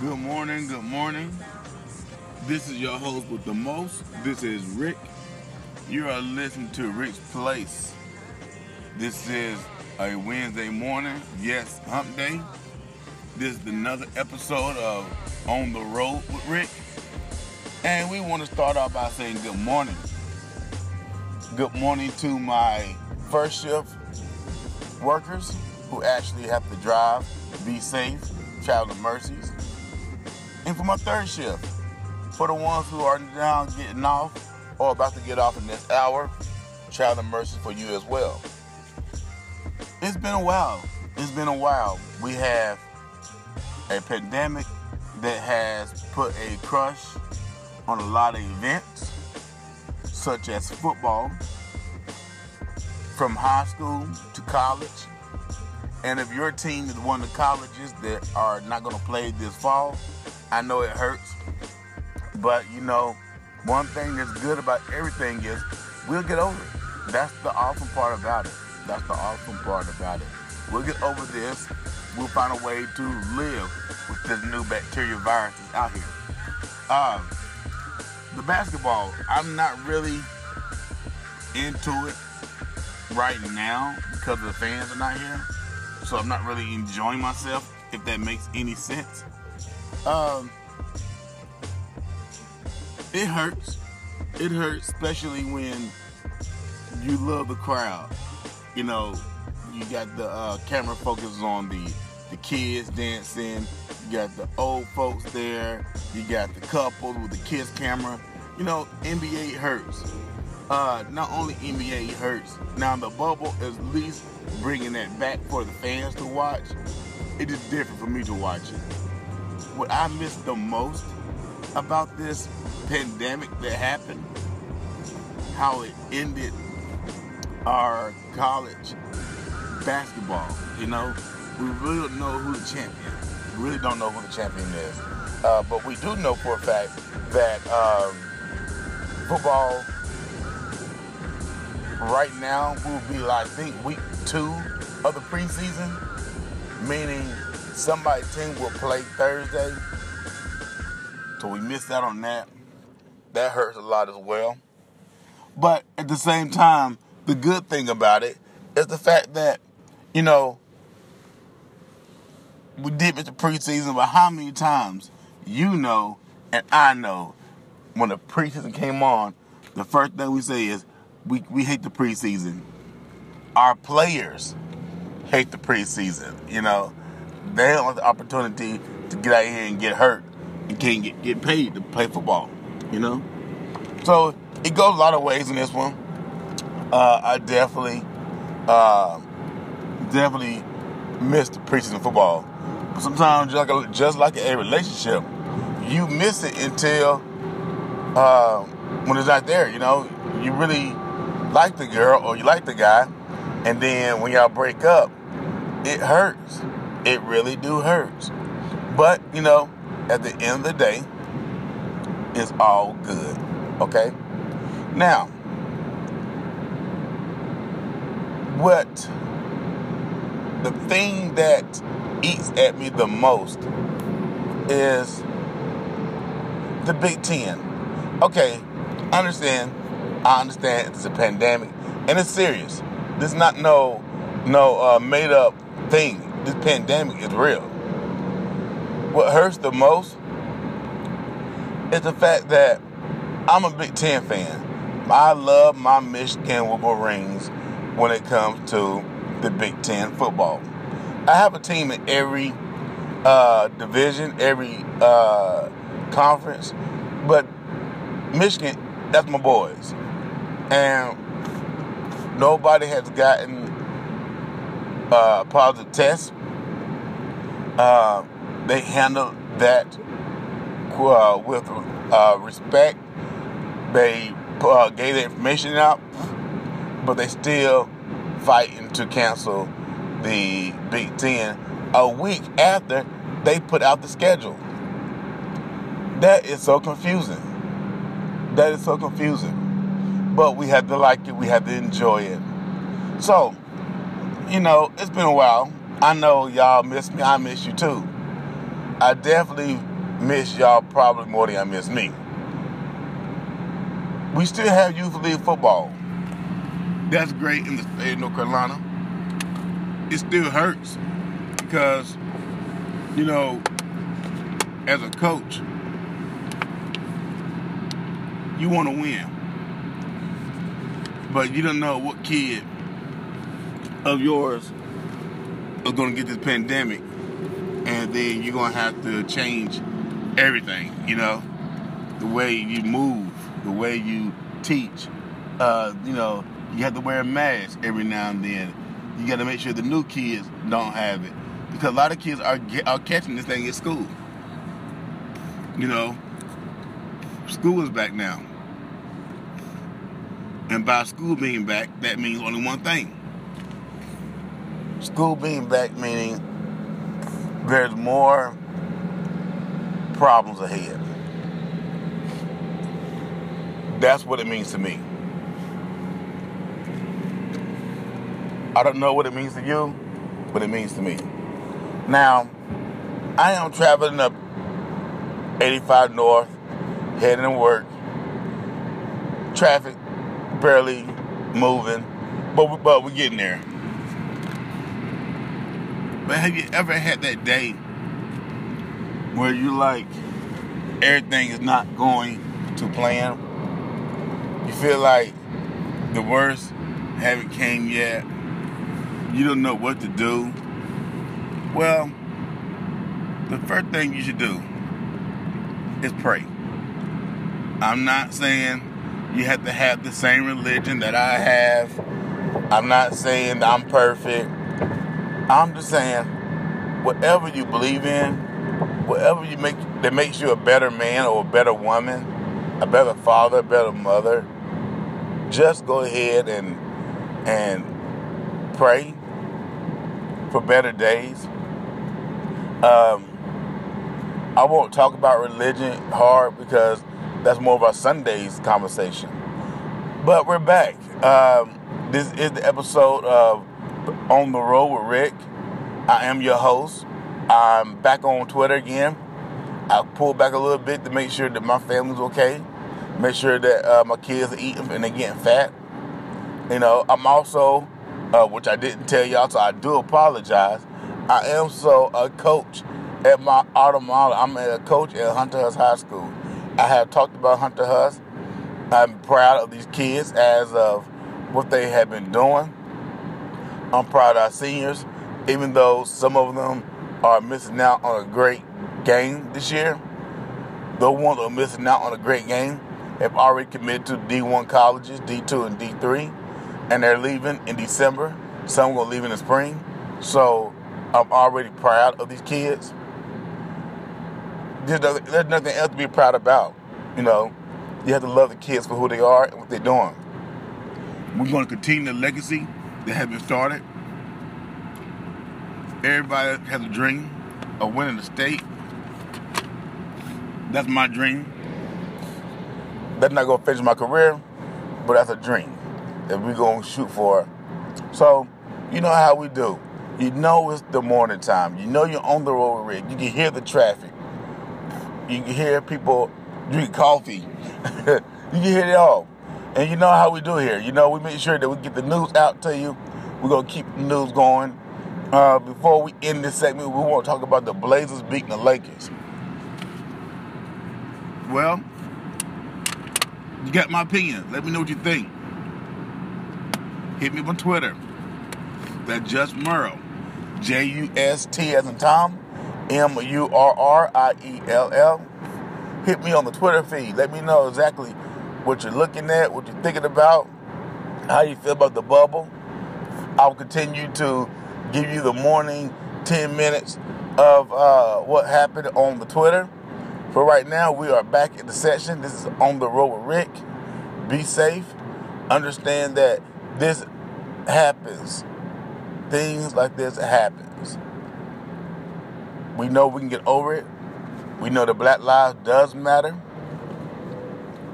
Good morning, good morning. This is your host with the most. This is Rick. You are listening to Rick's Place. This is a Wednesday morning, yes, hump day. This is another episode of On the Road with Rick. And we want to start off by saying good morning. Good morning to my first shift workers who actually have to drive, be safe, child of mercies. And for my third shift, for the ones who are now getting off or about to get off in this hour, travel to mercy for you as well. It's been a while. It's been a while. We have a pandemic that has put a crush on a lot of events, such as football, from high school to college. And if your team is one of the colleges that are not going to play this fall, I know it hurts. But you know, one thing that's good about everything is we'll get over it. That's the awesome part about it. That's the awesome part about it. We'll get over this. We'll find a way to live with this new bacteria virus that's out here. Um, the basketball, I'm not really into it right now because the fans are not here. So I'm not really enjoying myself, if that makes any sense. Um, it hurts. It hurts, especially when you love the crowd. You know, you got the uh, camera focus on the the kids dancing. You got the old folks there. You got the couples with the kids camera. You know, NBA hurts. Uh, not only NBA hurts. Now the bubble is at least bringing that back for the fans to watch. It is different for me to watch it. What I miss the most about this pandemic that happened, how it ended our college basketball. You know, we really don't know who the champion. We really don't know who the champion is. Uh, but we do know for a fact that um, football right now will be like I think week two of the preseason, meaning somebody's team will play Thursday. So we missed out on that. That hurts a lot as well. But at the same time, the good thing about it is the fact that, you know, we did miss the preseason, but how many times you know and I know when the preseason came on, the first thing we say is we, we hate the preseason. Our players hate the preseason. You know, they don't want the opportunity to get out here and get hurt and can't get, get paid to play football. You know, so it goes a lot of ways in this one. Uh, I definitely, uh, definitely miss the preseason football. Sometimes, just like a, just like a relationship, you miss it until uh, when it's not there. You know, you really like the girl or you like the guy, and then when y'all break up, it hurts. It really do hurts. But you know, at the end of the day, it's all good. Okay. Now, what the thing that eats at me the most is the Big Ten. Okay, I understand I understand it's a pandemic and it's serious. This is not no no uh, made up thing. This pandemic is real. What hurts the most is the fact that I'm a Big Ten fan. I love my Michigan Wolverines when it comes to the Big Ten football. I have a team in every uh, division, every uh, conference, but Michigan, that's my boys and nobody has gotten uh, positive test. Uh, they handled that uh, with uh, respect. They uh, gave the information out, but they still fighting to cancel the Big Ten a week after they put out the schedule. That is so confusing. That is so confusing but we had to like it, we had to enjoy it. So, you know, it's been a while. I know y'all miss me, I miss you too. I definitely miss y'all probably more than I miss me. We still have youth league football. That's great in the state of North Carolina. It still hurts because, you know, as a coach, you want to win. But you don't know what kid of yours are going to get this pandemic and then you're going to have to change everything, you know, the way you move, the way you teach. Uh, you know, you have to wear a mask every now and then. You got to make sure the new kids don't have it because a lot of kids are are catching this thing at school. You know, school is back now. And by school being back, that means only one thing. School being back meaning there's more problems ahead. That's what it means to me. I don't know what it means to you, but it means to me. Now, I am traveling up 85 North, heading to work. Traffic barely moving, but but we're getting there. But have you ever had that day where you like everything is not going to plan? You feel like the worst haven't came yet. You don't know what to do. Well, the first thing you should do is pray. I'm not saying you have to have the same religion that I have. I'm not saying that I'm perfect. I'm just saying whatever you believe in, whatever you make that makes you a better man or a better woman, a better father, a better mother, just go ahead and and pray for better days. Um, I won't talk about religion hard because that's more of our Sundays conversation. But we're back. Um, this is the episode of On the Road with Rick. I am your host. I'm back on Twitter again. I pulled back a little bit to make sure that my family's okay, make sure that uh, my kids are eating and they're getting fat. You know, I'm also, uh, which I didn't tell y'all, so I do apologize. I am so a coach at my auto model. I'm a coach at Hunter Huss High School. I have talked about Hunter Huss. I'm proud of these kids as of what they have been doing. I'm proud of our seniors, even though some of them are missing out on a great game this year. The ones that are missing out on a great game have already committed to D1 colleges, D2 and D3, and they're leaving in December. Some will leave in the spring. So I'm already proud of these kids there's nothing, there's nothing else to be proud about. You know, you have to love the kids for who they are and what they're doing. We're going to continue the legacy that has been started. Everybody has a dream of winning the state. That's my dream. That's not to finish my career, but that's a dream that we're to shoot for. So, you know how we do. You know it's the morning time. You know you're on the road, Rick. You can hear the traffic. You can hear people drink coffee. you can hear it all. And you know how we do here. You know, we make sure that we get the news out to you. We're going to keep the news going. Uh, before we end this segment, we want to talk about the Blazers beating the Lakers. Well, you got my opinion. Let me know what you think. Hit me up on Twitter. That's Just Murriell. J U S T as in Tom. M U R R I E L L. Hit me on the Twitter feed. Let me know exactly what you're looking at, what you're thinking about, how you feel about the bubble. I'll continue to give you the morning 10 minutes of uh, what happened on the Twitter. For right now, we are back in the session. This is On the Road with Rick. Be safe. Understand that this happens. Things like this happens. We know we can get over it. We know the black lives does matter.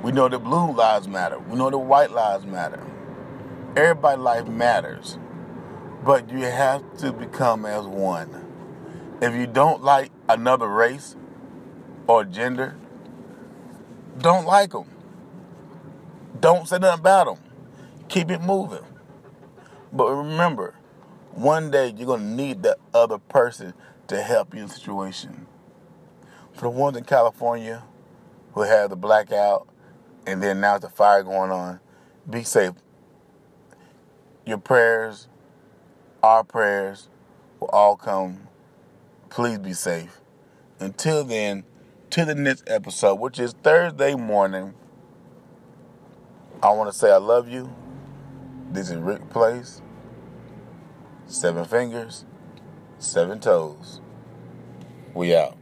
We know that blue lives matter. We know that white lives matter. Everybody's life matters. But you have to become as one. If you don't like another race, or gender, don't like them. Don't say nothing about them. Keep it moving. But remember, one day you're going to need that other person to help you in the situation. For the ones in California who had the blackout and then now the fire going on, be safe. Your prayers, our prayers, will all come. Please be safe. Until then, to the next episode, which is Thursday morning, I want to say I love you. This is Rick Place. Seven fingers, seven toes. We out.